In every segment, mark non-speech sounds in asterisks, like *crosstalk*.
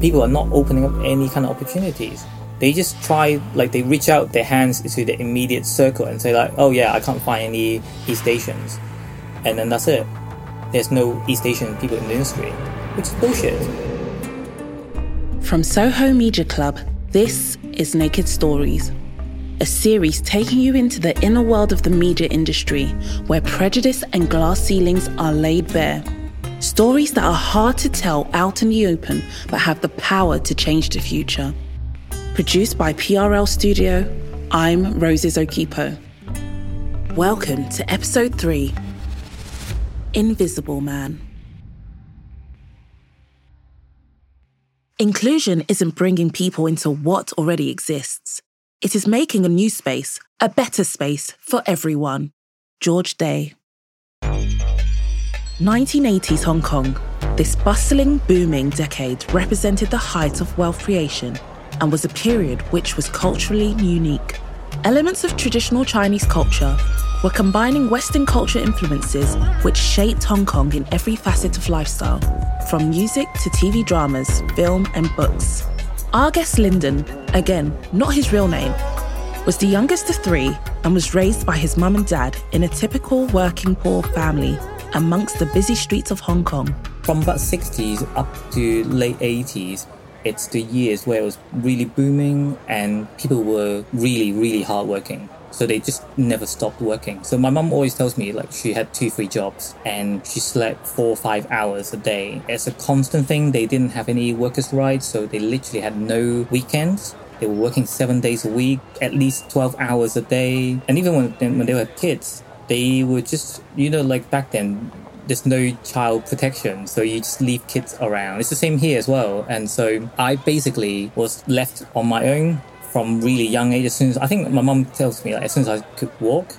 People are not opening up any kind of opportunities. They just try, like, they reach out their hands to the immediate circle and say, like, oh yeah, I can't find any East Asians. And then that's it. There's no East Asian people in the industry, which is bullshit. From Soho Media Club, this is Naked Stories, a series taking you into the inner world of the media industry where prejudice and glass ceilings are laid bare. Stories that are hard to tell out in the open but have the power to change the future. Produced by PRL Studio, I'm Roses Okipo. Welcome to episode 3 Invisible Man. Inclusion isn't bringing people into what already exists. It is making a new space, a better space for everyone. George Day. 1980s Hong Kong. This bustling, booming decade represented the height of wealth creation and was a period which was culturally unique. Elements of traditional Chinese culture were combining Western culture influences which shaped Hong Kong in every facet of lifestyle, from music to TV dramas, film, and books. Our guest Lyndon, again, not his real name, was the youngest of three and was raised by his mum and dad in a typical working poor family amongst the busy streets of Hong Kong. From about 60s up to late 80s, it's the years where it was really booming and people were really, really hardworking. So they just never stopped working. So my mom always tells me like she had two, three jobs and she slept four or five hours a day. It's a constant thing. They didn't have any workers' rights, so they literally had no weekends. They were working seven days a week, at least 12 hours a day. And even when, when they were kids, they were just, you know, like back then, there's no child protection, so you just leave kids around. It's the same here as well. And so I basically was left on my own from really young age. As soon as I think my mom tells me, like, as soon as I could walk,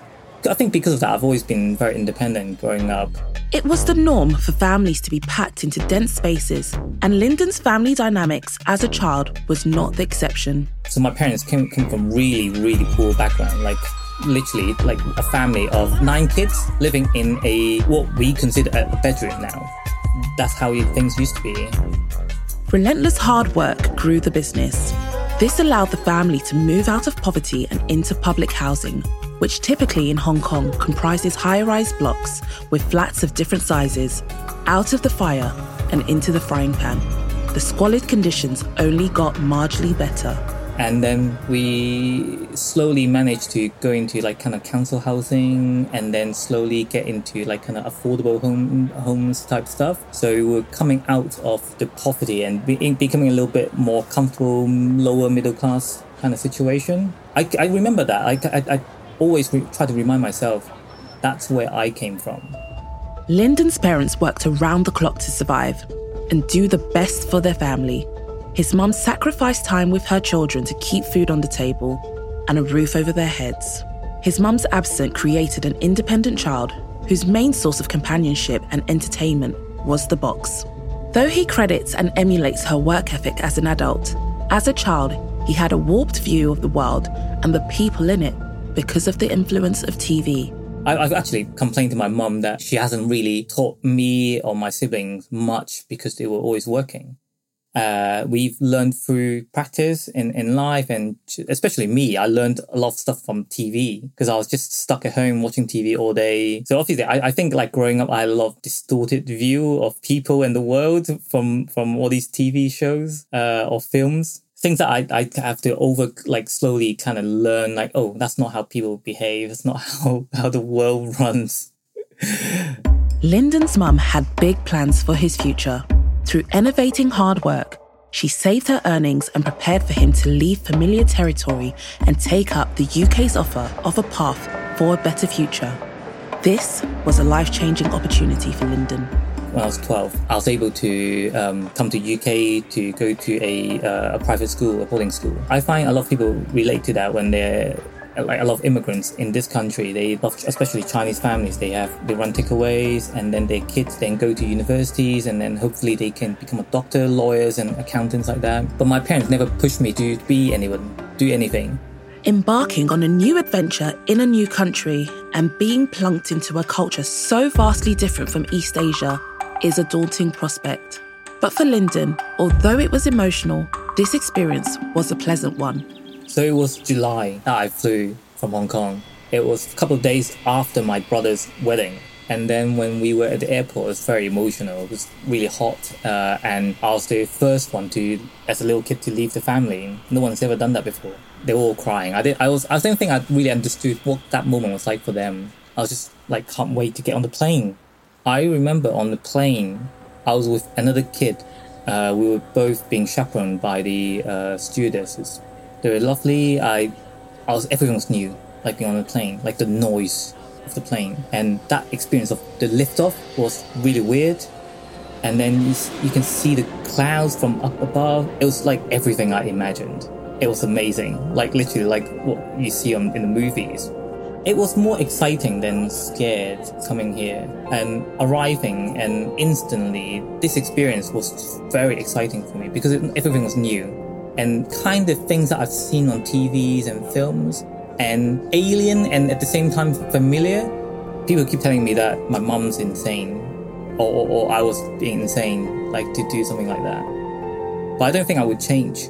I think because of that, I've always been very independent growing up. It was the norm for families to be packed into dense spaces, and Lyndon's family dynamics as a child was not the exception. So my parents came, came from really, really poor background, like literally like a family of nine kids living in a what we consider a bedroom now. That's how things used to be. Relentless hard work grew the business. This allowed the family to move out of poverty and into public housing, which typically in Hong Kong comprises high rise blocks with flats of different sizes, out of the fire and into the frying pan. The squalid conditions only got marginally better and then we slowly managed to go into like kind of council housing and then slowly get into like kind of affordable home homes type stuff. So we're coming out of the poverty and be, becoming a little bit more comfortable lower middle class kind of situation. I, I remember that. I, I, I always re- try to remind myself that's where i came from. Lyndon's parents worked around the clock to survive and do the best for their family his mum sacrificed time with her children to keep food on the table and a roof over their heads. His mum's absence created an independent child whose main source of companionship and entertainment was the box. Though he credits and emulates her work ethic as an adult, as a child, he had a warped view of the world and the people in it because of the influence of TV. I've actually complained to my mum that she hasn't really taught me or my siblings much because they were always working uh, we've learned through practice in, in life and especially me, I learned a lot of stuff from TV because I was just stuck at home watching TV all day. So obviously I, I think like growing up, I had a lot of distorted view of people and the world from, from all these TV shows, uh, or films. Things that I, I have to over like slowly kind of learn like, oh, that's not how people behave. That's not *laughs* how, how the world runs. Lyndon's mum had big plans for his future. Through innovating hard work, she saved her earnings and prepared for him to leave familiar territory and take up the UK's offer of a path for a better future. This was a life changing opportunity for Lyndon. When I was 12, I was able to um, come to UK to go to a, uh, a private school, a boarding school. I find a lot of people relate to that when they're like a lot of immigrants in this country, they especially Chinese families, they have they run takeaways, and then their kids then go to universities, and then hopefully they can become a doctor, lawyers, and accountants like that. But my parents never pushed me to be anyone, do anything. Embarking on a new adventure in a new country and being plunked into a culture so vastly different from East Asia is a daunting prospect. But for Lyndon, although it was emotional, this experience was a pleasant one. So it was July that I flew from Hong Kong. It was a couple of days after my brother's wedding. And then when we were at the airport, it was very emotional. It was really hot, uh, and I was the first one to, as a little kid, to leave the family. No one's ever done that before. They were all crying. I did. I was. I don't think I really understood what that moment was like for them. I was just like, can't wait to get on the plane. I remember on the plane, I was with another kid. Uh, we were both being chaperoned by the uh, stewardesses. They were lovely. I, I was. Everything was new. Like being on the plane, like the noise of the plane. And that experience of the liftoff was really weird. And then you, you can see the clouds from up above. It was like everything I imagined. It was amazing. Like literally like what you see on, in the movies. It was more exciting than scared coming here and arriving and instantly this experience was very exciting for me because it, everything was new and kind of things that I've seen on TVs and films and alien and at the same time familiar. People keep telling me that my mom's insane or, or, or I was being insane, like to do something like that. But I don't think I would change.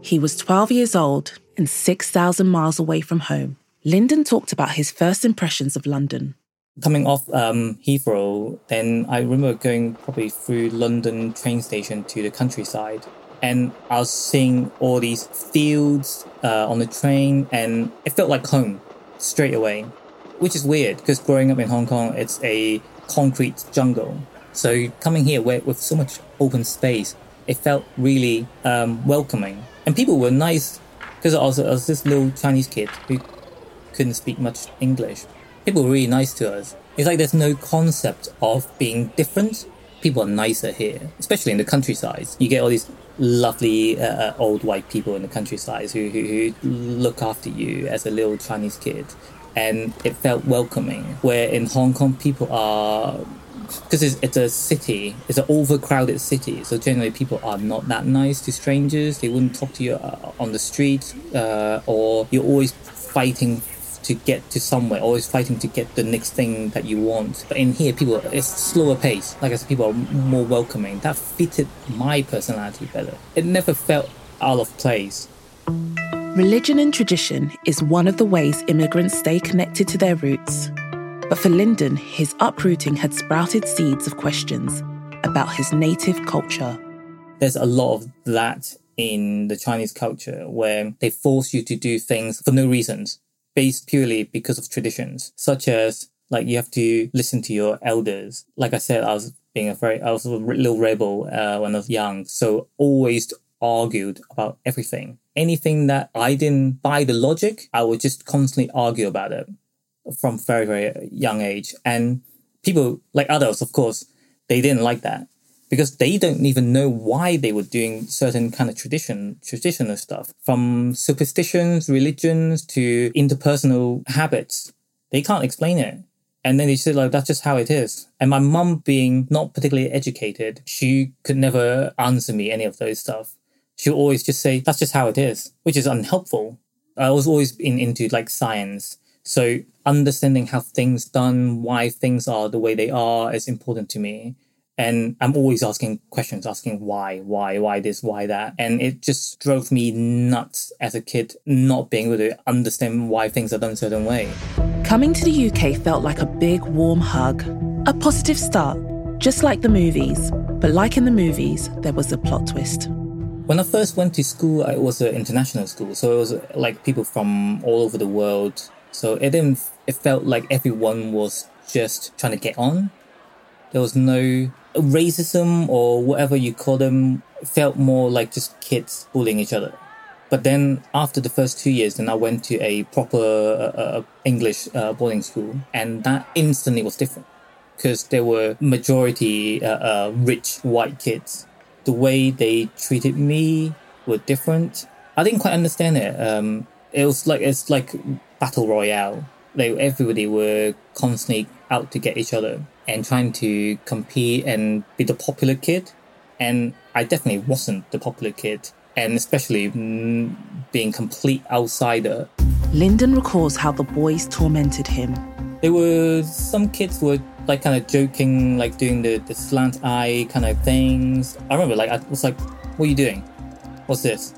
He was 12 years old and 6,000 miles away from home. Lyndon talked about his first impressions of London. Coming off um, Heathrow, then I remember going probably through London train station to the countryside and I was seeing all these fields uh, on the train, and it felt like home straight away, which is weird because growing up in Hong Kong, it's a concrete jungle. So coming here where, with so much open space, it felt really um, welcoming, and people were nice because I I was this little Chinese kid who couldn't speak much English. People were really nice to us. It's like there's no concept of being different people are nicer here, especially in the countryside. You get all these lovely uh, old white people in the countryside who, who, who look after you as a little Chinese kid. And it felt welcoming. Where in Hong Kong, people are because it's, it's a city, it's an overcrowded city. So generally, people are not that nice to strangers. They wouldn't talk to you uh, on the street, uh, or you're always fighting to get to somewhere, always fighting to get the next thing that you want. But in here, people, it's slower pace. Like I said, people are more welcoming. That fitted my personality better. It never felt out of place. Religion and tradition is one of the ways immigrants stay connected to their roots. But for Lyndon, his uprooting had sprouted seeds of questions about his native culture. There's a lot of that in the Chinese culture where they force you to do things for no reasons based purely because of traditions, such as like you have to listen to your elders. Like I said, I was being a very, I was a little rebel uh, when I was young, so always argued about everything. Anything that I didn't buy the logic, I would just constantly argue about it from very very young age. And people like adults, of course, they didn't like that because they don't even know why they were doing certain kind of tradition traditional stuff. From superstitions religions to interpersonal habits they can't explain it. And then they said like that's just how it is. And my mum being not particularly educated she could never answer me any of those stuff. She would always just say that's just how it is which is unhelpful. I was always in, into like science. So understanding how things done why things are the way they are is important to me and I'm always asking questions, asking why, why, why this, why that. And it just drove me nuts as a kid, not being able to understand why things are done a certain way. Coming to the UK felt like a big, warm hug, a positive start, just like the movies. But like in the movies, there was a plot twist. When I first went to school, it was an international school. So it was like people from all over the world. So it didn't, it felt like everyone was just trying to get on. There was no racism or whatever you call them felt more like just kids bullying each other. But then after the first two years, then I went to a proper uh, uh, English uh, boarding school, and that instantly was different because there were majority uh, uh, rich white kids. The way they treated me were different. I didn't quite understand it. Um, it was like it's like battle royale. Like everybody were constantly out to get each other and trying to compete and be the popular kid. And I definitely wasn't the popular kid, and especially being complete outsider. Lyndon recalls how the boys tormented him. There were some kids were like kind of joking, like doing the, the slant eye kind of things. I remember like I was like, what are you doing? What's this?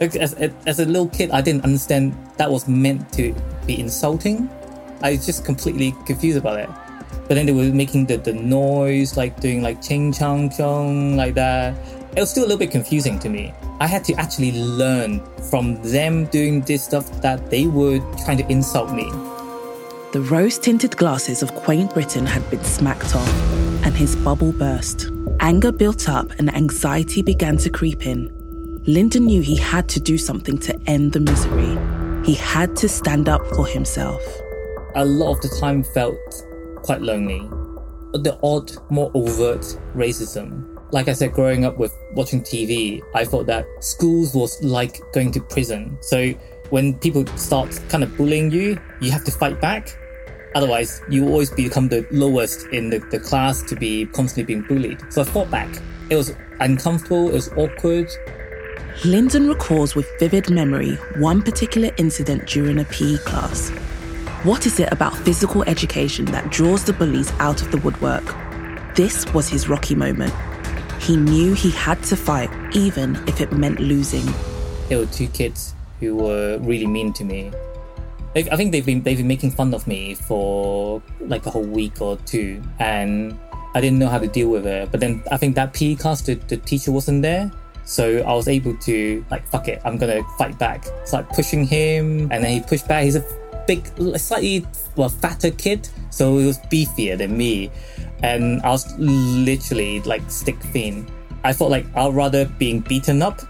Like, as, as a little kid, I didn't understand that was meant to be insulting. I was just completely confused about it. But then they were making the, the noise, like doing like ching chong chong, like that. It was still a little bit confusing to me. I had to actually learn from them doing this stuff that they were trying to insult me. The rose tinted glasses of quaint Britain had been smacked off, and his bubble burst. Anger built up and anxiety began to creep in. Lyndon knew he had to do something to end the misery. He had to stand up for himself. A lot of the time felt quite lonely. but The odd, more overt racism. Like I said, growing up with watching TV, I thought that schools was like going to prison. So when people start kind of bullying you, you have to fight back. Otherwise, you always become the lowest in the, the class to be constantly being bullied. So I fought back. It was uncomfortable, it was awkward. Lyndon recalls with vivid memory one particular incident during a PE class. What is it about physical education that draws the bullies out of the woodwork? This was his rocky moment. He knew he had to fight, even if it meant losing. There were two kids who were really mean to me. I think they've been they've been making fun of me for like a whole week or two, and I didn't know how to deal with it. But then I think that PE class, the, the teacher wasn't there, so I was able to like fuck it, I'm gonna fight back. It's like pushing him, and then he pushed back. He's a big, slightly well fatter kid, so he was beefier than me, and I was literally like stick thin. I thought like I'd rather being beaten up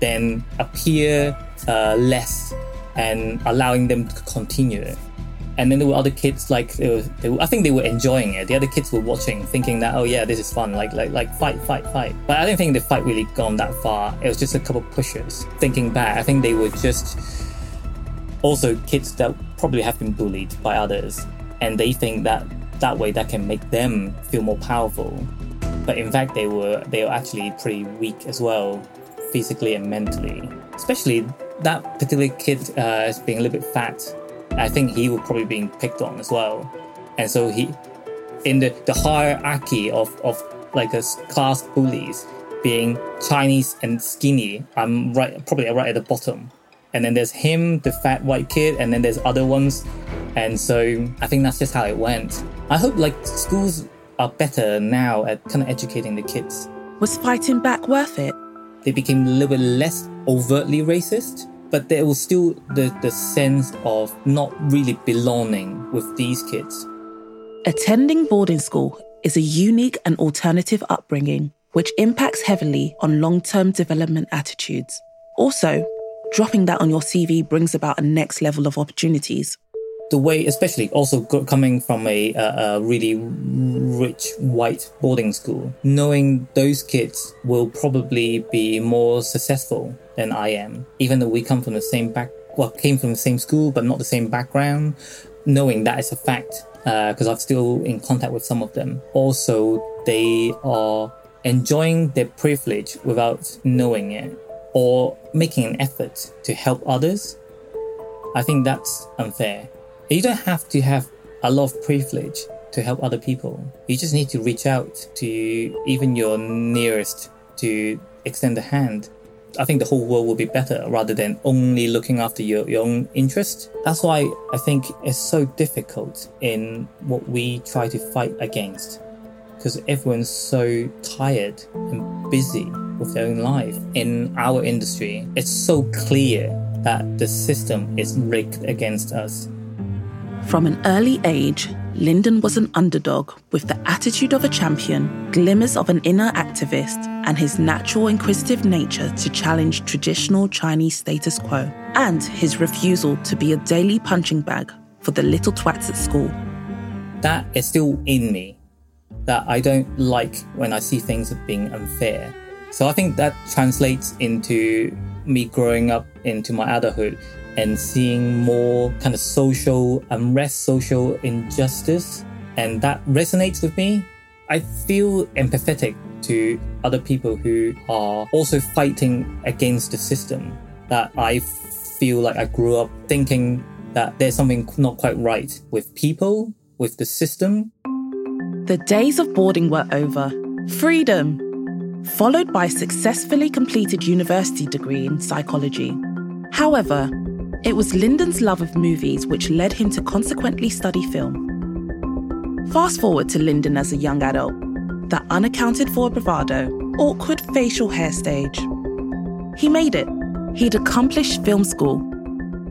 than appear uh, less and allowing them to continue. And then there were other kids like they were, I think they were enjoying it. The other kids were watching, thinking that oh yeah, this is fun, like like like fight, fight, fight. But I don't think the fight really gone that far. It was just a couple pushes. Thinking back, I think they were just also kids that probably have been bullied by others, and they think that that way that can make them feel more powerful. But in fact, they were they were actually pretty weak as well, physically and mentally. Especially that particular kid uh, is being a little bit fat. I think he was probably being picked on as well, and so he, in the, the hierarchy of of like a class bullies, being Chinese and skinny, I'm right probably right at the bottom. And then there's him, the fat white kid, and then there's other ones. And so I think that's just how it went. I hope like schools are better now at kind of educating the kids. Was fighting back worth it? They became a little bit less overtly racist, but there was still the, the sense of not really belonging with these kids. Attending boarding school is a unique and alternative upbringing which impacts heavily on long term development attitudes. Also, dropping that on your CV brings about a next level of opportunities. The way, especially also coming from a, a, really rich white boarding school, knowing those kids will probably be more successful than I am, even though we come from the same back, well, came from the same school but not the same background. Knowing that is a fact, because uh, I'm still in contact with some of them. Also, they are enjoying their privilege without knowing it or making an effort to help others, I think that's unfair. You don't have to have a lot of privilege to help other people. You just need to reach out to even your nearest to extend a hand. I think the whole world will be better rather than only looking after your, your own interest. That's why I think it's so difficult in what we try to fight against because everyone's so tired and busy with their own life. In our industry, it's so clear that the system is rigged against us. From an early age, Lyndon was an underdog with the attitude of a champion, glimmers of an inner activist, and his natural inquisitive nature to challenge traditional Chinese status quo, and his refusal to be a daily punching bag for the little twats at school. That is still in me that I don't like when I see things being unfair. So I think that translates into me growing up into my adulthood and seeing more kind of social um, unrest, social injustice, and that resonates with me. I feel empathetic to other people who are also fighting against the system. That I feel like I grew up thinking that there's something not quite right with people, with the system, The days of boarding were over. Freedom! Followed by a successfully completed university degree in psychology. However, it was Lyndon's love of movies which led him to consequently study film. Fast forward to Lyndon as a young adult. That unaccounted for bravado, awkward facial hair stage. He made it. He'd accomplished film school.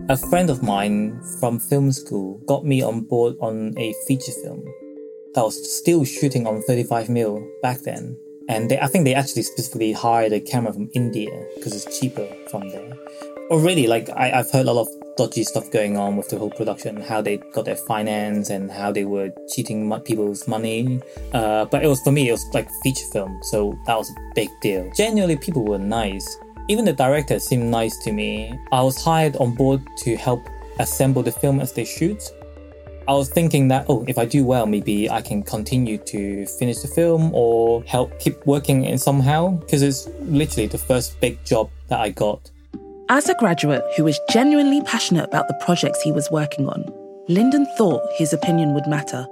A friend of mine from film school got me on board on a feature film that was still shooting on 35mm back then. And they, I think they actually specifically hired a camera from India because it's cheaper from there already like I, I've heard a lot of dodgy stuff going on with the whole production, how they got their finance and how they were cheating people's money. Uh, but it was for me, it was like feature film, so that was a big deal. Genuinely, people were nice. Even the director seemed nice to me. I was hired on board to help assemble the film as they shoot. I was thinking that, oh, if I do well, maybe I can continue to finish the film or help keep working in somehow, because it's literally the first big job that I got. As a graduate who was genuinely passionate about the projects he was working on, Lyndon thought his opinion would matter.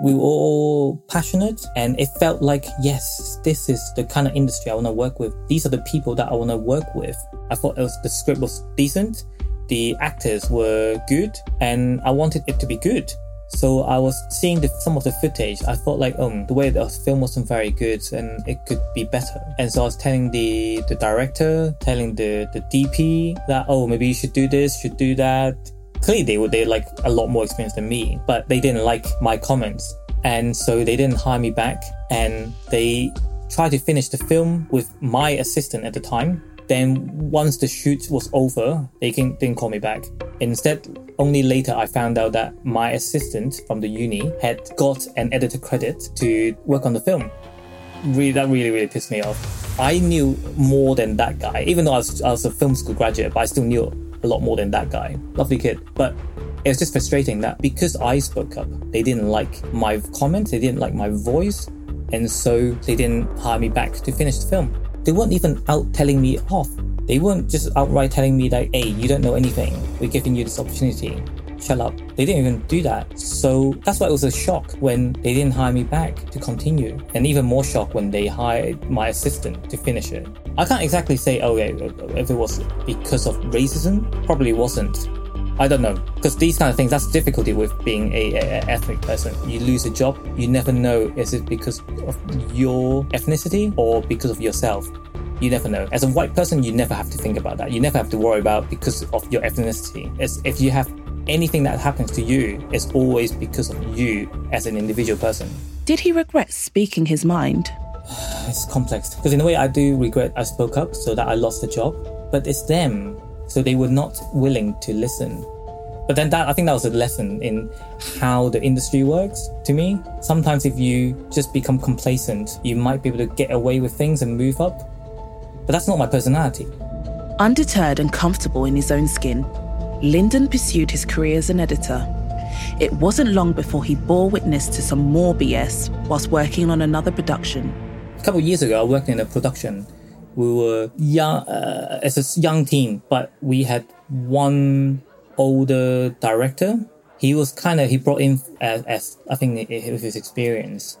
We were all passionate, and it felt like, yes, this is the kind of industry I want to work with. These are the people that I want to work with. I thought it was, the script was decent, the actors were good, and I wanted it to be good. So I was seeing the, some of the footage. I thought like, um, the way the film wasn't very good and it could be better. And so I was telling the the director, telling the the DP that, oh, maybe you should do this, should do that. Clearly, they were they like a lot more experienced than me, but they didn't like my comments, and so they didn't hire me back. And they tried to finish the film with my assistant at the time then once the shoot was over, they didn't call me back. Instead, only later I found out that my assistant from the uni had got an editor credit to work on the film. Really, that really, really pissed me off. I knew more than that guy, even though I was, I was a film school graduate, but I still knew a lot more than that guy. Lovely kid. But it was just frustrating that because I spoke up, they didn't like my comments, they didn't like my voice, and so they didn't hire me back to finish the film. They weren't even out telling me off. They weren't just outright telling me that, hey, you don't know anything. We're giving you this opportunity. Shut up. They didn't even do that. So that's why it was a shock when they didn't hire me back to continue. And even more shock when they hired my assistant to finish it. I can't exactly say, oh, if it was because of racism, probably wasn't. I don't know because these kind of things that's the difficulty with being a, a, a, ethnic person. You lose a job, you never know is it because of your ethnicity or because of yourself. You never know. As a white person, you never have to think about that. You never have to worry about because of your ethnicity. As if you have anything that happens to you, it's always because of you as an individual person. Did he regret speaking his mind? *sighs* it's complex because in a way I do regret I spoke up so that I lost the job, but it's them so they were not willing to listen. But then that I think that was a lesson in how the industry works to me. Sometimes if you just become complacent, you might be able to get away with things and move up. But that's not my personality. Undeterred and comfortable in his own skin, Lyndon pursued his career as an editor. It wasn't long before he bore witness to some more BS whilst working on another production. A couple of years ago, I worked in a production we were young uh, as a young team, but we had one older director. He was kind of he brought in as, as I think with his experience,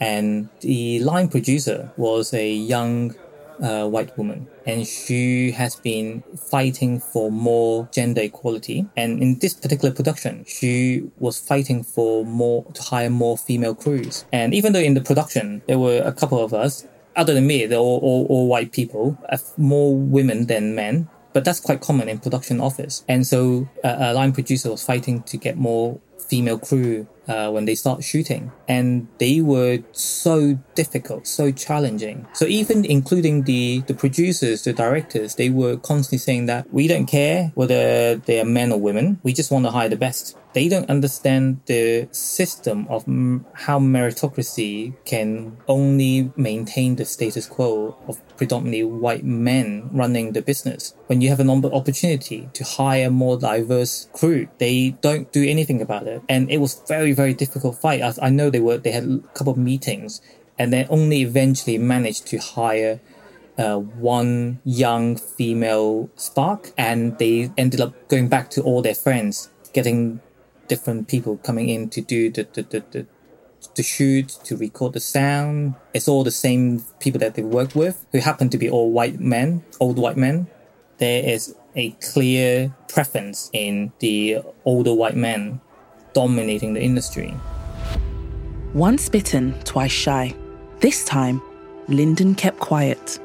and the line producer was a young uh, white woman, and she has been fighting for more gender equality. And in this particular production, she was fighting for more to hire more female crews. And even though in the production there were a couple of us, other than me, they're all, all, all white people, more women than men. But that's quite common in production office. And so uh, a line producer was fighting to get more female crew uh, when they start shooting. And they were so difficult, so challenging. So even including the, the producers, the directors, they were constantly saying that we don't care whether they are men or women. We just want to hire the best they don't understand the system of m- how meritocracy can only maintain the status quo of predominantly white men running the business. When you have an opportunity to hire more diverse crew, they don't do anything about it. And it was very, very difficult fight. I, I know they were, they had a couple of meetings and then only eventually managed to hire uh, one young female spark and they ended up going back to all their friends getting different people coming in to do the, the, the, the to shoot, to record the sound. It's all the same people that they work with, who happen to be all white men, old white men. There is a clear preference in the older white men dominating the industry. Once bitten, twice shy. This time, Lyndon kept quiet.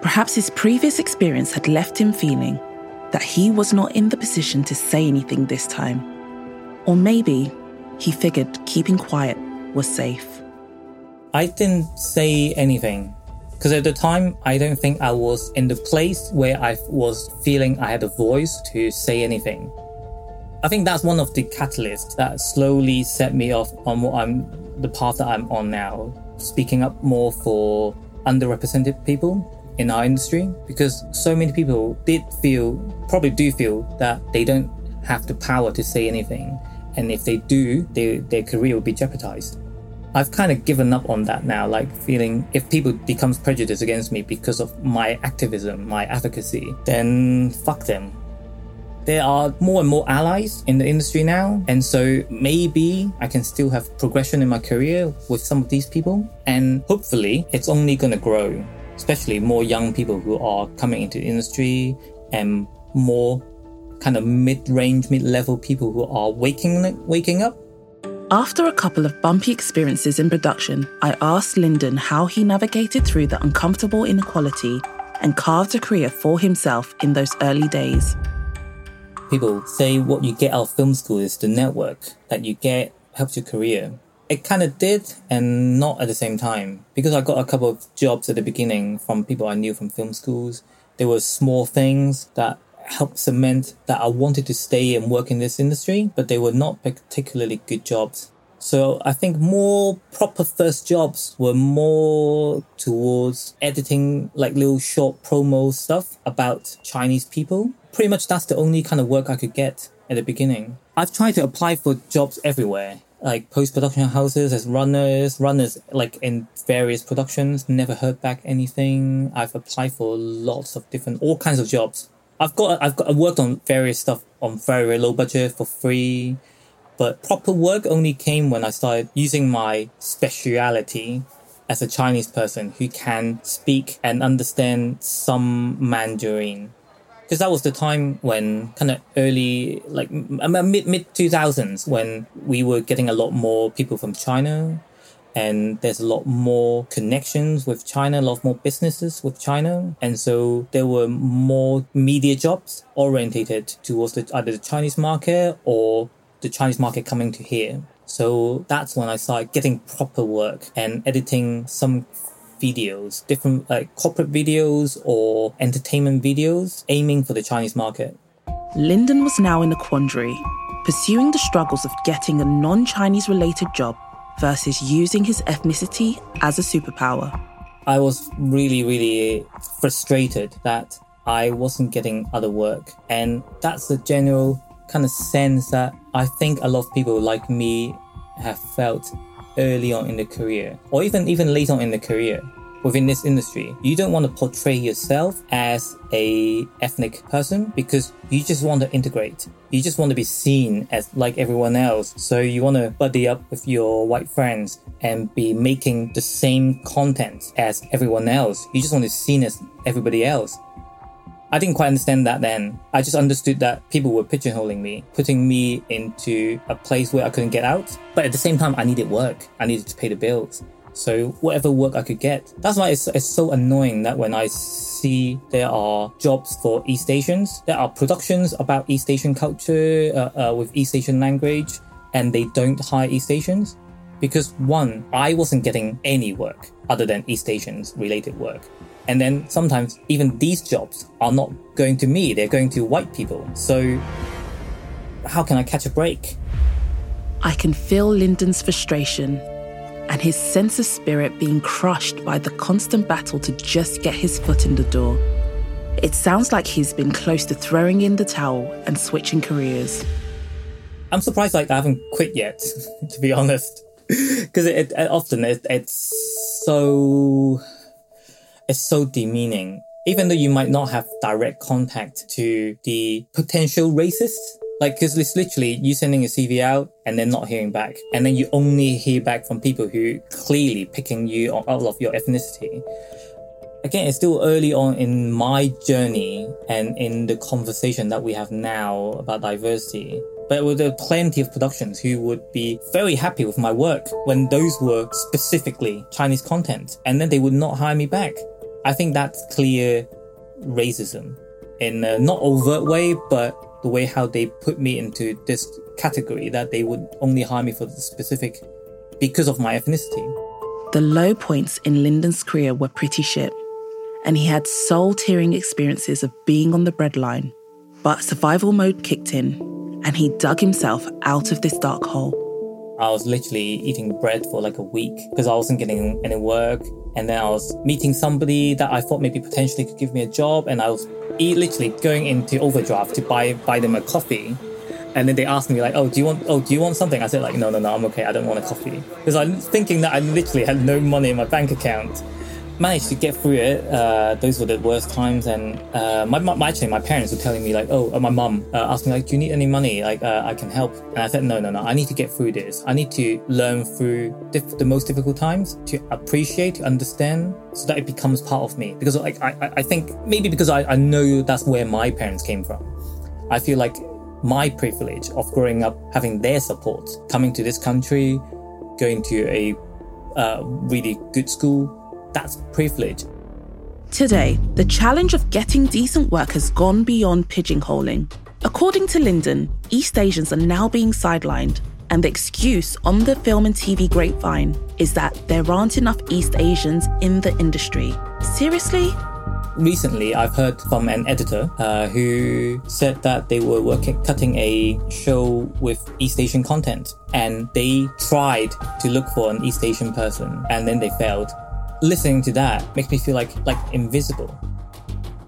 Perhaps his previous experience had left him feeling that he was not in the position to say anything this time. Or maybe he figured keeping quiet was safe. I didn't say anything because at the time I don't think I was in the place where I was feeling I had a voice to say anything. I think that's one of the catalysts that slowly set me off on what I'm the path that I'm on now, speaking up more for underrepresented people in our industry because so many people did feel probably do feel that they don't have the power to say anything and if they do they, their career will be jeopardized. I've kind of given up on that now like feeling if people becomes prejudiced against me because of my activism my advocacy then fuck them there are more and more allies in the industry now. And so maybe I can still have progression in my career with some of these people. And hopefully it's only going to grow, especially more young people who are coming into the industry and more kind of mid-range, mid-level people who are waking waking up. After a couple of bumpy experiences in production, I asked Lyndon how he navigated through the uncomfortable inequality and carved a career for himself in those early days people say what you get out of film school is the network that you get helps your career. It kind of did and not at the same time because I got a couple of jobs at the beginning from people I knew from film schools. There were small things that helped cement that I wanted to stay and work in this industry, but they were not particularly good jobs. So I think more proper first jobs were more towards editing like little short promo stuff about Chinese people. Pretty much that's the only kind of work I could get at the beginning. I've tried to apply for jobs everywhere, like post production houses as runners, runners like in various productions, never heard back anything. I've applied for lots of different, all kinds of jobs. I've got, I've got, I've worked on various stuff on very, very low budget for free but proper work only came when I started using my speciality as a Chinese person who can speak and understand some Mandarin. Because that was the time when kind of early, like mid mid two thousands, when we were getting a lot more people from China, and there's a lot more connections with China, a lot more businesses with China, and so there were more media jobs orientated towards the, either the Chinese market or the Chinese market coming to here. So that's when I started getting proper work and editing some videos, different like corporate videos or entertainment videos, aiming for the Chinese market. Lyndon was now in a quandary, pursuing the struggles of getting a non Chinese related job versus using his ethnicity as a superpower. I was really, really frustrated that I wasn't getting other work. And that's the general kind of sense that I think a lot of people like me have felt early on in the career, or even even later on in the career within this industry. You don't want to portray yourself as a ethnic person because you just want to integrate. You just want to be seen as like everyone else. So you want to buddy up with your white friends and be making the same content as everyone else. You just want to be seen as everybody else. I didn't quite understand that then. I just understood that people were pigeonholing me, putting me into a place where I couldn't get out. But at the same time, I needed work. I needed to pay the bills. So whatever work I could get. That's why it's, it's so annoying that when I see there are jobs for East Asians, there are productions about East Asian culture uh, uh, with East Asian language, and they don't hire East Asians. Because one, I wasn't getting any work other than East Asians related work. And then sometimes even these jobs are not going to me, they're going to white people. So how can I catch a break? I can feel Lyndon's frustration and his sense of spirit being crushed by the constant battle to just get his foot in the door. It sounds like he's been close to throwing in the towel and switching careers. I'm surprised like I haven't quit yet, *laughs* to be honest, because it, it, often it, it's so is so demeaning. Even though you might not have direct contact to the potential racists, Like, because it's literally you sending a CV out and then not hearing back. And then you only hear back from people who clearly picking you out of your ethnicity. Again, it's still early on in my journey and in the conversation that we have now about diversity. But there were plenty of productions who would be very happy with my work when those were specifically Chinese content, and then they would not hire me back. I think that's clear racism in a not overt way, but the way how they put me into this category that they would only hire me for the specific because of my ethnicity. The low points in Lyndon's career were pretty shit, and he had soul tearing experiences of being on the breadline. But survival mode kicked in, and he dug himself out of this dark hole. I was literally eating bread for like a week because I wasn't getting any work. And then I was meeting somebody that I thought maybe potentially could give me a job. And I was literally going into overdraft to buy, buy them a coffee. And then they asked me like, "Oh, do you want? Oh, do you want something?" I said like, "No, no, no, I'm okay. I don't want a coffee." Because I'm thinking that I literally had no money in my bank account managed to get through it. Uh, those were the worst times, and uh, my, my, actually my parents were telling me like, oh, uh, my mum uh, asked me like, do you need any money? Like, uh, I can help. And I said, no, no, no. I need to get through this. I need to learn through the most difficult times to appreciate, to understand, so that it becomes part of me. Because like I, I think maybe because I, I know that's where my parents came from. I feel like my privilege of growing up having their support, coming to this country, going to a uh, really good school, that's privilege. Today, the challenge of getting decent work has gone beyond pigeonholing. According to Lyndon, East Asians are now being sidelined, and the excuse on the film and TV grapevine is that there aren't enough East Asians in the industry. Seriously? Recently, I've heard from an editor uh, who said that they were working cutting a show with East Asian content, and they tried to look for an East Asian person, and then they failed listening to that makes me feel like like invisible.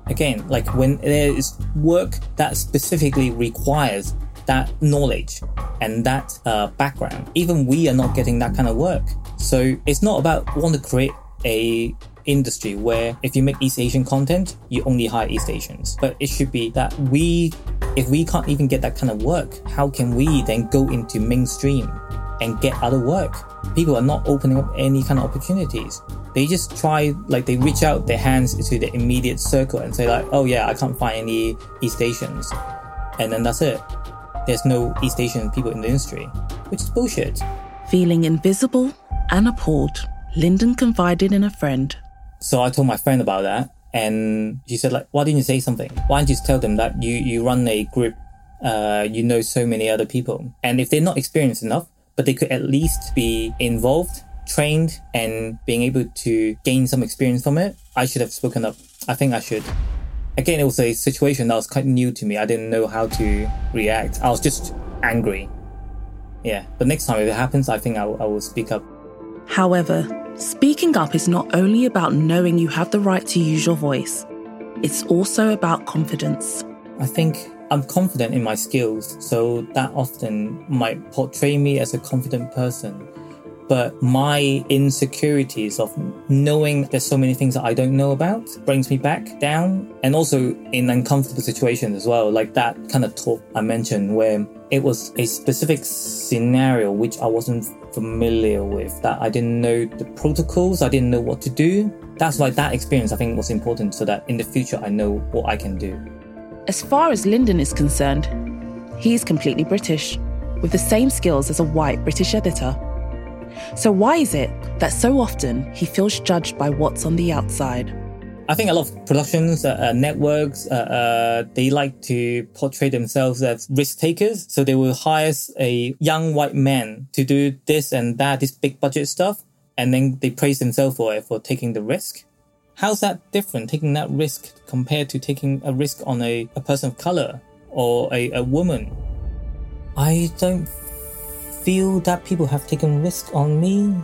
Again, like when there is work that specifically requires that knowledge and that uh, background, even we are not getting that kind of work. So it's not about want to create a industry where if you make East Asian content, you only hire East Asians. But it should be that we, if we can't even get that kind of work, how can we then go into mainstream and get other work? People are not opening up any kind of opportunities. They just try like they reach out their hands to the immediate circle and say like oh yeah i can't find any east asians. And then that's it. There's no east asian people in the industry which is bullshit. Feeling invisible and appalled lyndon confided in a friend. So i told my friend about that and she said like why didn't you say something? Why don't you tell them that you you run a group uh, you know so many other people? And if they're not experienced enough but they could at least be involved trained and being able to gain some experience from it, I should have spoken up. I think I should. Again, it was a situation that was quite new to me. I didn't know how to react. I was just angry. Yeah, but next time if it happens, I think I, I will speak up. However, speaking up is not only about knowing you have the right to use your voice, it's also about confidence. I think I'm confident in my skills, so that often might portray me as a confident person but my insecurities of knowing there's so many things that I don't know about brings me back down. And also in uncomfortable situations as well, like that kind of talk I mentioned where it was a specific scenario which I wasn't familiar with, that I didn't know the protocols, I didn't know what to do. That's why that experience I think was important so that in the future I know what I can do. As far as Lyndon is concerned, he is completely British, with the same skills as a white British editor. So, why is it that so often he feels judged by what's on the outside? I think a lot of productions, uh, uh, networks, uh, uh, they like to portray themselves as risk takers. So they will hire a young white man to do this and that, this big budget stuff, and then they praise themselves for it, for taking the risk. How's that different, taking that risk compared to taking a risk on a, a person of color or a, a woman? I don't feel that people have taken risk on me.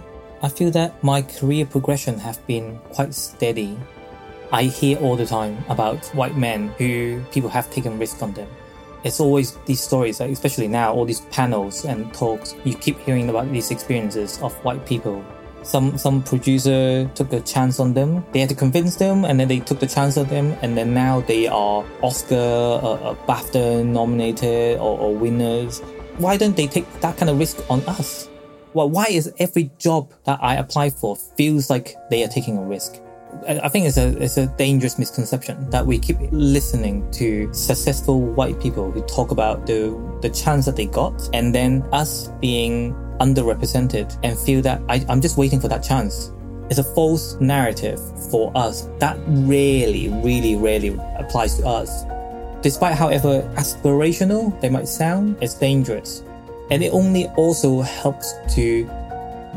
I feel that my career progression have been quite steady. I hear all the time about white men who people have taken risk on them. It's always these stories, especially now, all these panels and talks. You keep hearing about these experiences of white people some some producer took a chance on them. They had to convince them, and then they took the chance on them, and then now they are Oscar, uh, uh, BAFTA nominated or, or winners. Why don't they take that kind of risk on us? Well, why is every job that I apply for feels like they are taking a risk? I think it's a it's a dangerous misconception that we keep listening to successful white people who talk about the the chance that they got, and then us being underrepresented and feel that I, I'm just waiting for that chance. It's a false narrative for us that really, really, really applies to us. Despite however aspirational they might sound, it's dangerous. And it only also helps to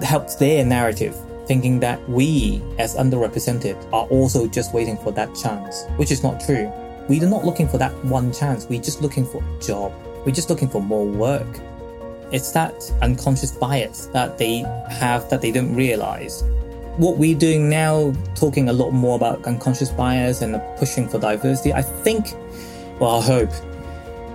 helps their narrative thinking that we, as underrepresented, are also just waiting for that chance, which is not true. We're not looking for that one chance, we're just looking for a job. We're just looking for more work. It's that unconscious bias that they have that they don't realize. What we're doing now, talking a lot more about unconscious bias and pushing for diversity, I think, well, I hope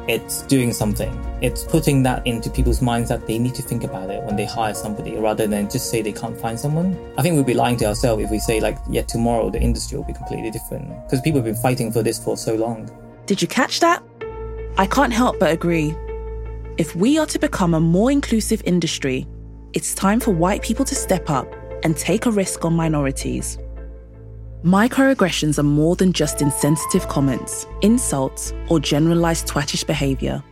it's doing something. It's putting that into people's minds that they need to think about it when they hire somebody rather than just say they can't find someone. I think we'd be lying to ourselves if we say, like, yeah, tomorrow the industry will be completely different because people have been fighting for this for so long. Did you catch that? I can't help but agree. If we are to become a more inclusive industry, it's time for white people to step up and take a risk on minorities. Microaggressions are more than just insensitive comments, insults, or generalized twattish behavior.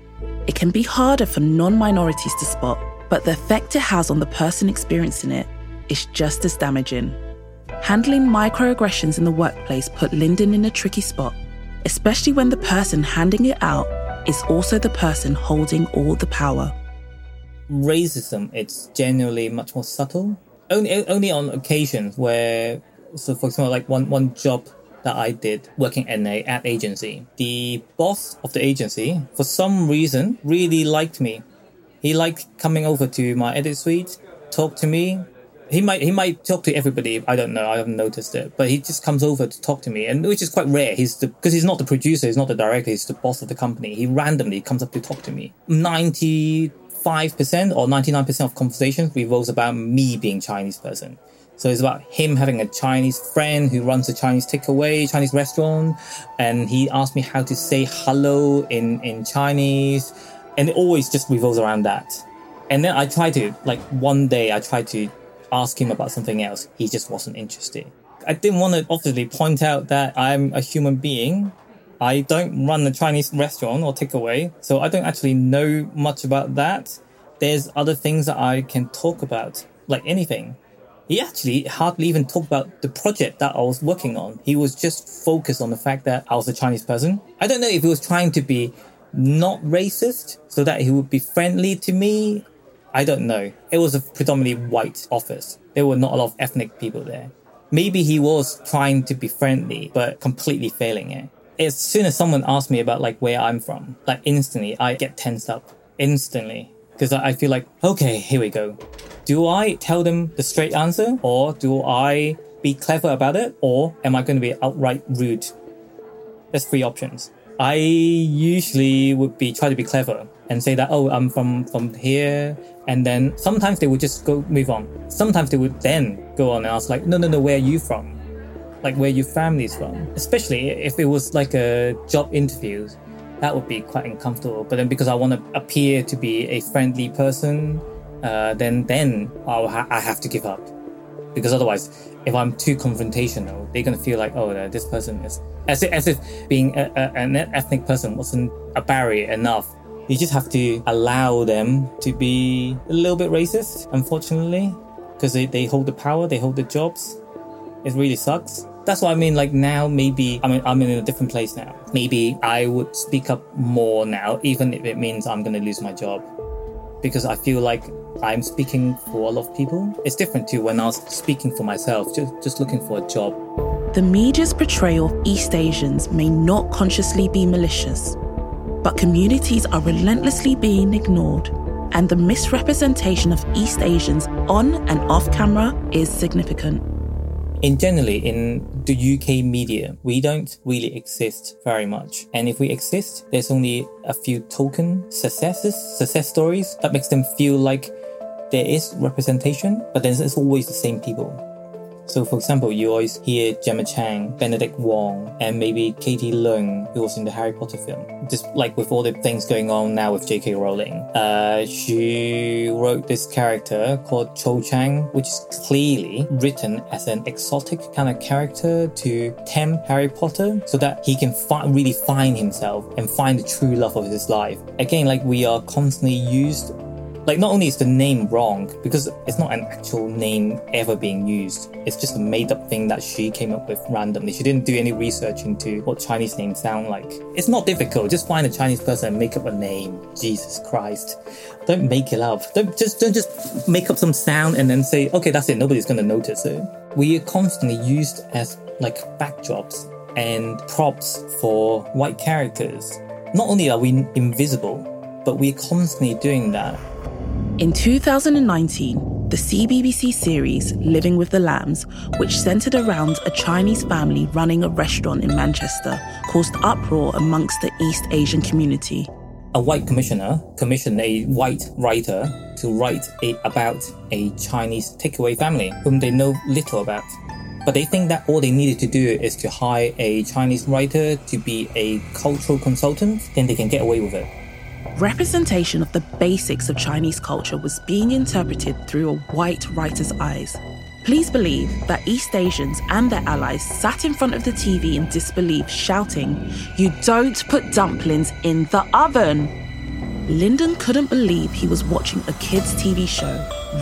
It can be harder for non minorities to spot, but the effect it has on the person experiencing it is just as damaging. Handling microaggressions in the workplace put Lyndon in a tricky spot, especially when the person handing it out is also the person holding all the power. Racism, it's generally much more subtle. Only, only on occasions where so for example, like one one job that I did working in a ad agency, the boss of the agency, for some reason, really liked me. He liked coming over to my edit suite, talk to me. He might he might talk to everybody. I don't know. I haven't noticed it, but he just comes over to talk to me, and which is quite rare. He's because he's not the producer, he's not the director, he's the boss of the company. He randomly comes up to talk to me. Ninety five percent or ninety nine percent of conversations revolves about me being Chinese person. So it's about him having a Chinese friend who runs a Chinese takeaway, Chinese restaurant, and he asked me how to say hello in, in Chinese, and it always just revolves around that. And then I tried to, like one day, I tried to ask him about something else. He just wasn't interested. I didn't want to obviously point out that I'm a human being. I don't run a Chinese restaurant or takeaway, so I don't actually know much about that. There's other things that I can talk about, like anything he actually hardly even talked about the project that I was working on. He was just focused on the fact that I was a Chinese person. I don't know if he was trying to be not racist so that he would be friendly to me. I don't know. It was a predominantly white office. There were not a lot of ethnic people there. Maybe he was trying to be friendly, but completely failing it. As soon as someone asks me about like where I'm from, like instantly I get tensed up. Instantly because I feel like, okay, here we go. Do I tell them the straight answer or do I be clever about it or am I going to be outright rude? There's three options. I usually would be try to be clever and say that oh I'm from from here and then sometimes they would just go move on. Sometimes they would then go on and ask like no no no where are you from? Like where your family's from. Especially if it was like a job interview that would be quite uncomfortable. But then because I want to appear to be a friendly person, uh, then then I'll ha- I have to give up. Because otherwise, if I'm too confrontational, they're gonna feel like, oh, this person is as if, as if being a, a, an ethnic person wasn't a barrier enough. You just have to allow them to be a little bit racist, unfortunately, because they, they hold the power, they hold the jobs. It really sucks that's what I mean. Like now, maybe I mean, I'm in a different place now. Maybe I would speak up more now, even if it means I'm going to lose my job, because I feel like I'm speaking for a lot of people. It's different to when I was speaking for myself, just just looking for a job. The media's portrayal of East Asians may not consciously be malicious, but communities are relentlessly being ignored, and the misrepresentation of East Asians on and off camera is significant in generally in the UK media, we don't really exist very much. And if we exist, there's only a few token successes, success stories that makes them feel like there is representation, but then it's always the same people. So, for example, you always hear Gemma Chan, Benedict Wong, and maybe Katie Leung, who was in the Harry Potter film. Just like with all the things going on now with J.K. Rowling, uh, she wrote this character called Cho Chang, which is clearly written as an exotic kind of character to tempt Harry Potter so that he can fi- really find himself and find the true love of his life. Again, like we are constantly used like, not only is the name wrong, because it's not an actual name ever being used, it's just a made up thing that she came up with randomly. She didn't do any research into what Chinese names sound like. It's not difficult, just find a Chinese person and make up a name. Jesus Christ. Don't make it up. Don't just don't just make up some sound and then say, okay, that's it, nobody's gonna notice it. We are constantly used as like backdrops and props for white characters. Not only are we invisible, but we're constantly doing that in 2019, the CBBC series Living with the Lams, which centered around a Chinese family running a restaurant in Manchester, caused uproar amongst the East Asian community. A white commissioner commissioned a white writer to write a, about a Chinese takeaway family whom they know little about. But they think that all they needed to do is to hire a Chinese writer to be a cultural consultant, then they can get away with it representation of the basics of Chinese culture was being interpreted through a white writer's eyes. Please believe that East Asians and their allies sat in front of the TV in disbelief, shouting, You don't put dumplings in the oven! Lyndon couldn't believe he was watching a kids' TV show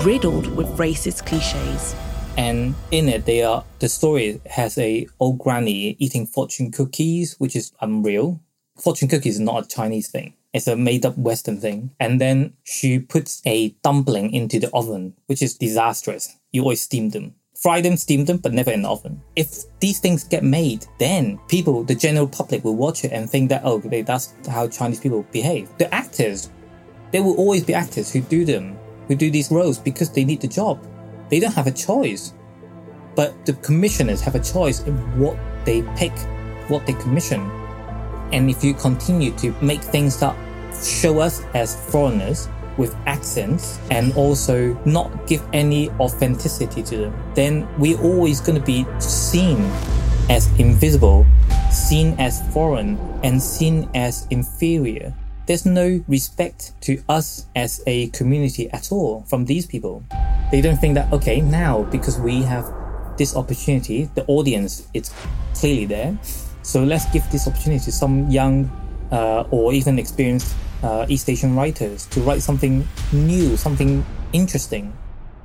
riddled with racist cliches. And in it, they are the story has a old granny eating fortune cookies, which is unreal. Fortune cookies is not a Chinese thing. It's a made up Western thing. And then she puts a dumpling into the oven, which is disastrous. You always steam them. Fry them, steam them, but never in the oven. If these things get made, then people, the general public, will watch it and think that, oh, that's how Chinese people behave. The actors, there will always be actors who do them, who do these roles because they need the job. They don't have a choice. But the commissioners have a choice in what they pick, what they commission. And if you continue to make things that show us as foreigners with accents and also not give any authenticity to them, then we're always going to be seen as invisible, seen as foreign, and seen as inferior. There's no respect to us as a community at all from these people. They don't think that, okay, now because we have this opportunity, the audience is clearly there so let's give this opportunity to some young uh, or even experienced uh, East Asian writers to write something new, something interesting.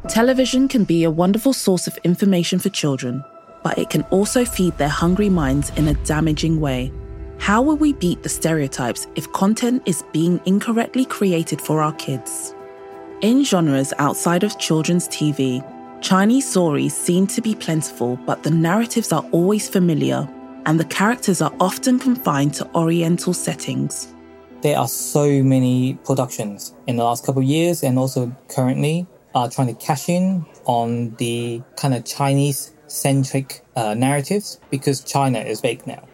Television can be a wonderful source of information for children, but it can also feed their hungry minds in a damaging way. How will we beat the stereotypes if content is being incorrectly created for our kids? In genres outside of children's TV, Chinese stories seem to be plentiful, but the narratives are always familiar and the characters are often confined to Oriental settings. There are so many productions in the last couple of years and also currently are trying to cash in on the kind of Chinese centric uh, narratives because China is big now.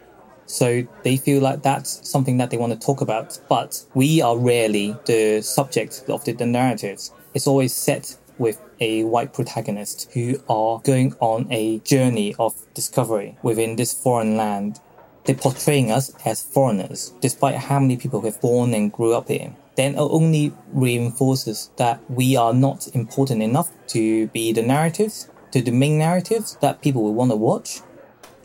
So they feel like that's something that they want to talk about, but we are rarely the subject of the, the narratives. It's always set with a white protagonist who are going on a journey of discovery within this foreign land. They're portraying us as foreigners, despite how many people have born and grew up here. Then it only reinforces that we are not important enough to be the narratives, to the main narratives that people will want to watch.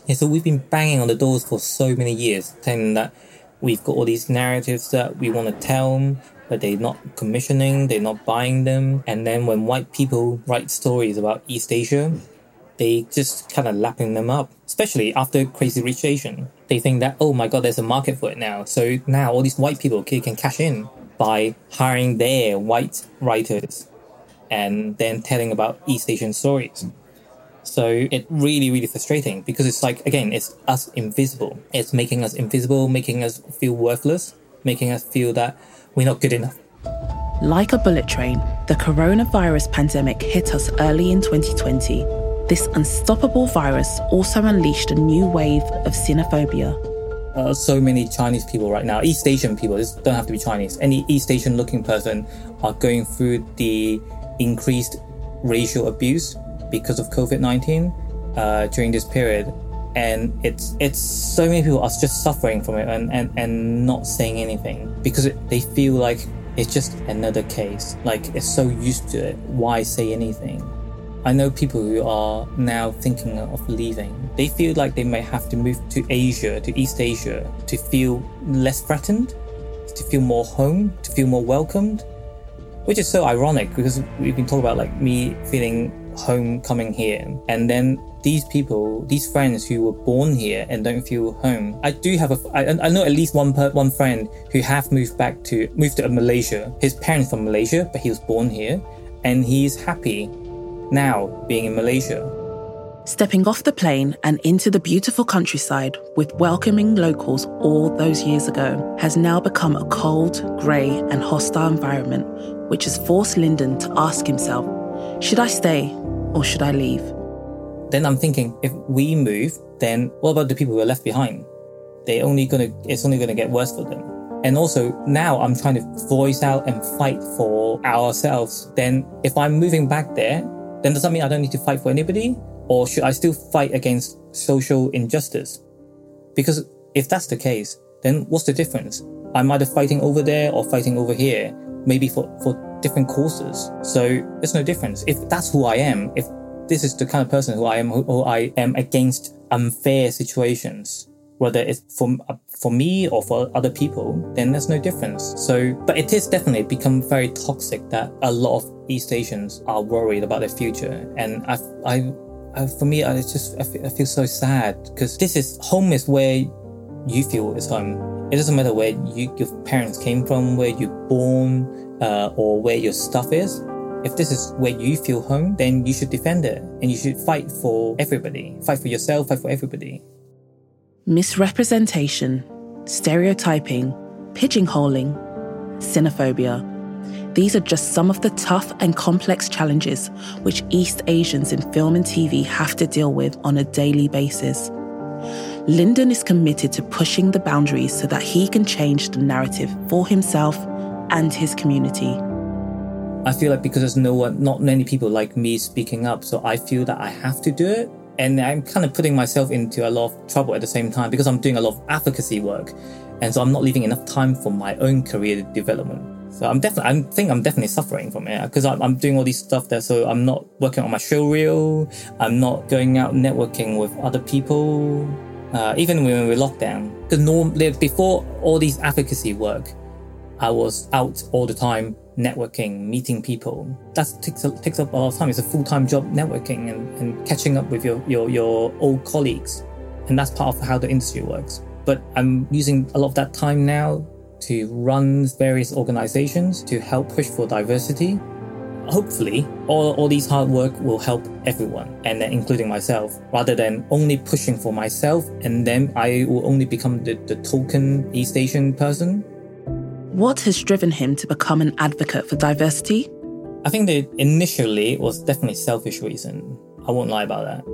And so we've been banging on the doors for so many years, saying that we've got all these narratives that we want to tell, but they're not commissioning, they're not buying them. And then when white people write stories about East Asia, they just kind of lapping them up, especially after Crazy Rich Asian. They think that, oh my god, there's a market for it now. So now all these white people can cash in by hiring their white writers and then telling about East Asian stories. So it really, really frustrating because it's like, again, it's us invisible. It's making us invisible, making us feel worthless, making us feel that we're not good enough. Like a bullet train, the coronavirus pandemic hit us early in 2020. This unstoppable virus also unleashed a new wave of xenophobia. Uh, so many Chinese people right now, East Asian people, this don't have to be Chinese, any East Asian looking person are going through the increased racial abuse because of COVID 19 uh, during this period. And it's it's so many people are just suffering from it and, and, and not saying anything because it, they feel like it's just another case. Like it's so used to it. Why say anything? I know people who are now thinking of leaving. They feel like they may have to move to Asia, to East Asia, to feel less threatened, to feel more home, to feel more welcomed. Which is so ironic because we've been talking about like me feeling home coming here. And then these people, these friends who were born here and don't feel home. I do have a, I, I know at least one per, one friend who have moved back to, moved to Malaysia. His parents from Malaysia, but he was born here and he's happy now being in Malaysia. Stepping off the plane and into the beautiful countryside with welcoming locals all those years ago has now become a cold, grey, and hostile environment, which has forced Lyndon to ask himself should I stay or should I leave? Then I'm thinking if we move, then what about the people who are left behind? They're only gonna it's only gonna get worse for them. And also now I'm trying to voice out and fight for ourselves. Then if I'm moving back there, then does that mean I don't need to fight for anybody? Or should I still fight against social injustice? Because if that's the case, then what's the difference? I'm either fighting over there or fighting over here, maybe for, for different causes. So there's no difference. If that's who I am, if this is the kind of person who I am, who I am against unfair situations, whether it's for for me or for other people, then there's no difference. So, but it is definitely become very toxic that a lot of East Asians are worried about their future, and I, I, I for me, I just I feel, I feel so sad because this is home is where you feel is home. It doesn't matter where you, your parents came from, where you're born, uh, or where your stuff is. If this is where you feel home, then you should defend it and you should fight for everybody. Fight for yourself, fight for everybody misrepresentation, stereotyping, pigeonholing, xenophobia. These are just some of the tough and complex challenges which East Asians in film and TV have to deal with on a daily basis. Lyndon is committed to pushing the boundaries so that he can change the narrative for himself and his community. I feel like because there's no one, not many people like me speaking up, so I feel that I have to do it and I'm kind of putting myself into a lot of trouble at the same time because I'm doing a lot of advocacy work, and so I'm not leaving enough time for my own career development. So I'm definitely, I think I'm definitely suffering from it because I'm, I'm doing all these stuff there. So I'm not working on my show reel. I'm not going out networking with other people. Uh, even when we were locked down, because norm before all these advocacy work, I was out all the time networking, meeting people. That takes, takes up a lot of time. It's a full time job networking and, and catching up with your, your, your old colleagues. And that's part of how the industry works. But I'm using a lot of that time now to run various organizations to help push for diversity. Hopefully, all, all these hard work will help everyone, and including myself, rather than only pushing for myself and then I will only become the, the token East Asian person what has driven him to become an advocate for diversity? I think that initially it was definitely selfish reason. I won't lie about that.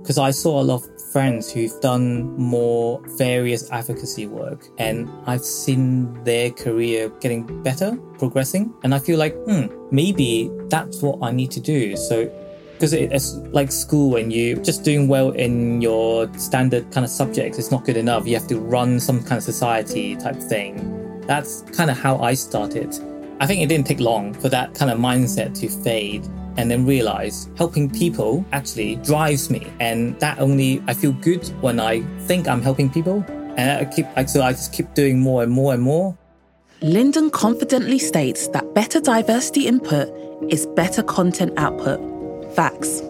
Because I saw a lot of friends who've done more various advocacy work and I've seen their career getting better, progressing. And I feel like, hmm, maybe that's what I need to do. So because it's like school and you just doing well in your standard kind of subjects it's not good enough you have to run some kind of society type thing that's kind of how I started. I think it didn't take long for that kind of mindset to fade and then realize helping people actually drives me. And that only, I feel good when I think I'm helping people. And I keep, so I just keep doing more and more and more. Lyndon confidently states that better diversity input is better content output. Facts.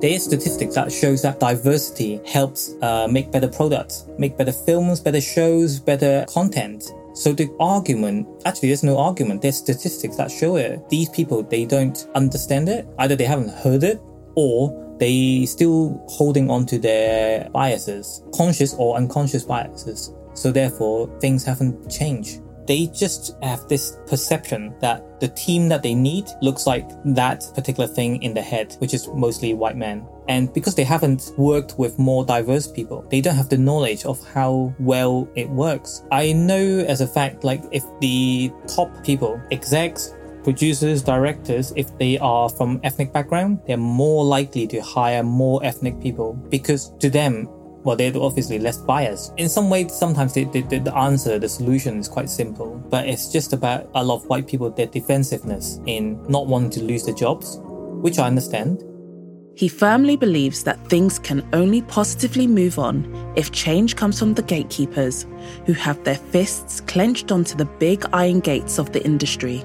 There is statistics that shows that diversity helps uh, make better products, make better films, better shows, better content. So the argument, actually, there's no argument. There's statistics that show it. These people, they don't understand it. Either they haven't heard it or they still holding on to their biases, conscious or unconscious biases. So therefore, things haven't changed they just have this perception that the team that they need looks like that particular thing in the head, which is mostly white men. And because they haven't worked with more diverse people, they don't have the knowledge of how well it works. I know as a fact, like if the top people, execs, producers, directors, if they are from ethnic background, they're more likely to hire more ethnic people because to them, well, they're obviously less biased. In some ways, sometimes the, the, the answer, the solution is quite simple, but it's just about a lot of white people, their defensiveness in not wanting to lose their jobs, which I understand. He firmly believes that things can only positively move on if change comes from the gatekeepers, who have their fists clenched onto the big iron gates of the industry.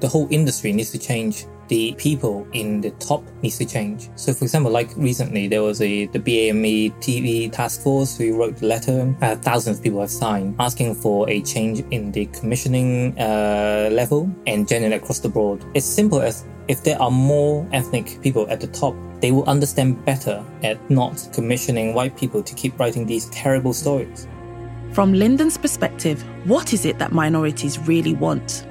The whole industry needs to change the people in the top needs to change. So, for example, like recently there was a the BAME TV task force who wrote a letter. Uh, thousands of people have signed asking for a change in the commissioning uh, level and generally across the board. It's simple as if there are more ethnic people at the top, they will understand better at not commissioning white people to keep writing these terrible stories. From Lyndon's perspective, what is it that minorities really want?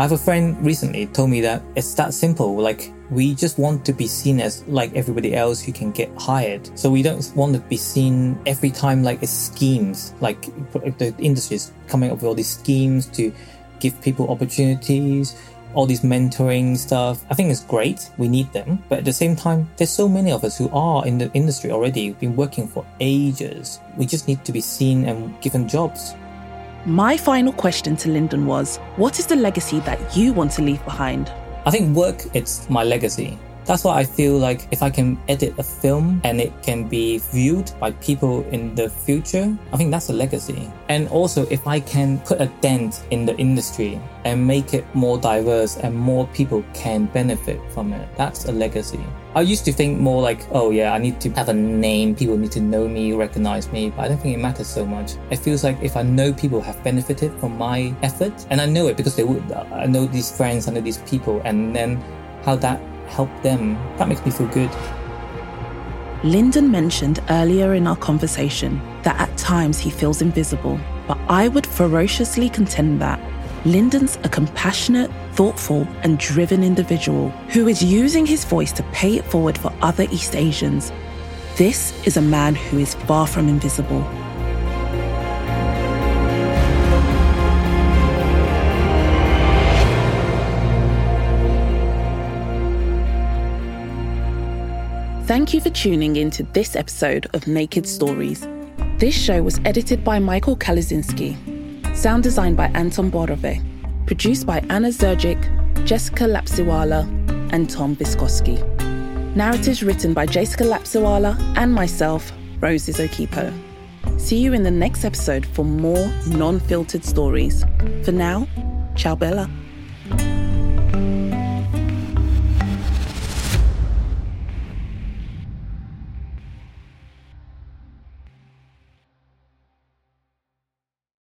I have a friend recently told me that it's that simple. Like we just want to be seen as like everybody else who can get hired. So we don't want to be seen every time like it's schemes. Like the industry is coming up with all these schemes to give people opportunities, all these mentoring stuff. I think it's great. We need them. But at the same time, there's so many of us who are in the industry already, been working for ages. We just need to be seen and given jobs. My final question to Lyndon was What is the legacy that you want to leave behind? I think work, it's my legacy. That's why I feel like if I can edit a film and it can be viewed by people in the future, I think that's a legacy. And also, if I can put a dent in the industry and make it more diverse and more people can benefit from it, that's a legacy. I used to think more like, oh yeah, I need to have a name, people need to know me, recognize me, but I don't think it matters so much. It feels like if I know people have benefited from my effort, and I know it because they would, I know these friends, I know these people, and then how that help them. That makes me feel good. Lyndon mentioned earlier in our conversation that at times he feels invisible, but I would ferociously contend that Lyndon's a compassionate, thoughtful, and driven individual who is using his voice to pay it forward for other East Asians. This is a man who is far from invisible. Thank you for tuning in to this episode of Naked Stories. This show was edited by Michael Kalazinski, sound designed by Anton Borove, produced by Anna Zergic, Jessica Lapsiwala, and Tom Viskoski. Narratives written by Jessica Lapsiwala and myself, Roses Okipo. See you in the next episode for more non filtered stories. For now, ciao Bella.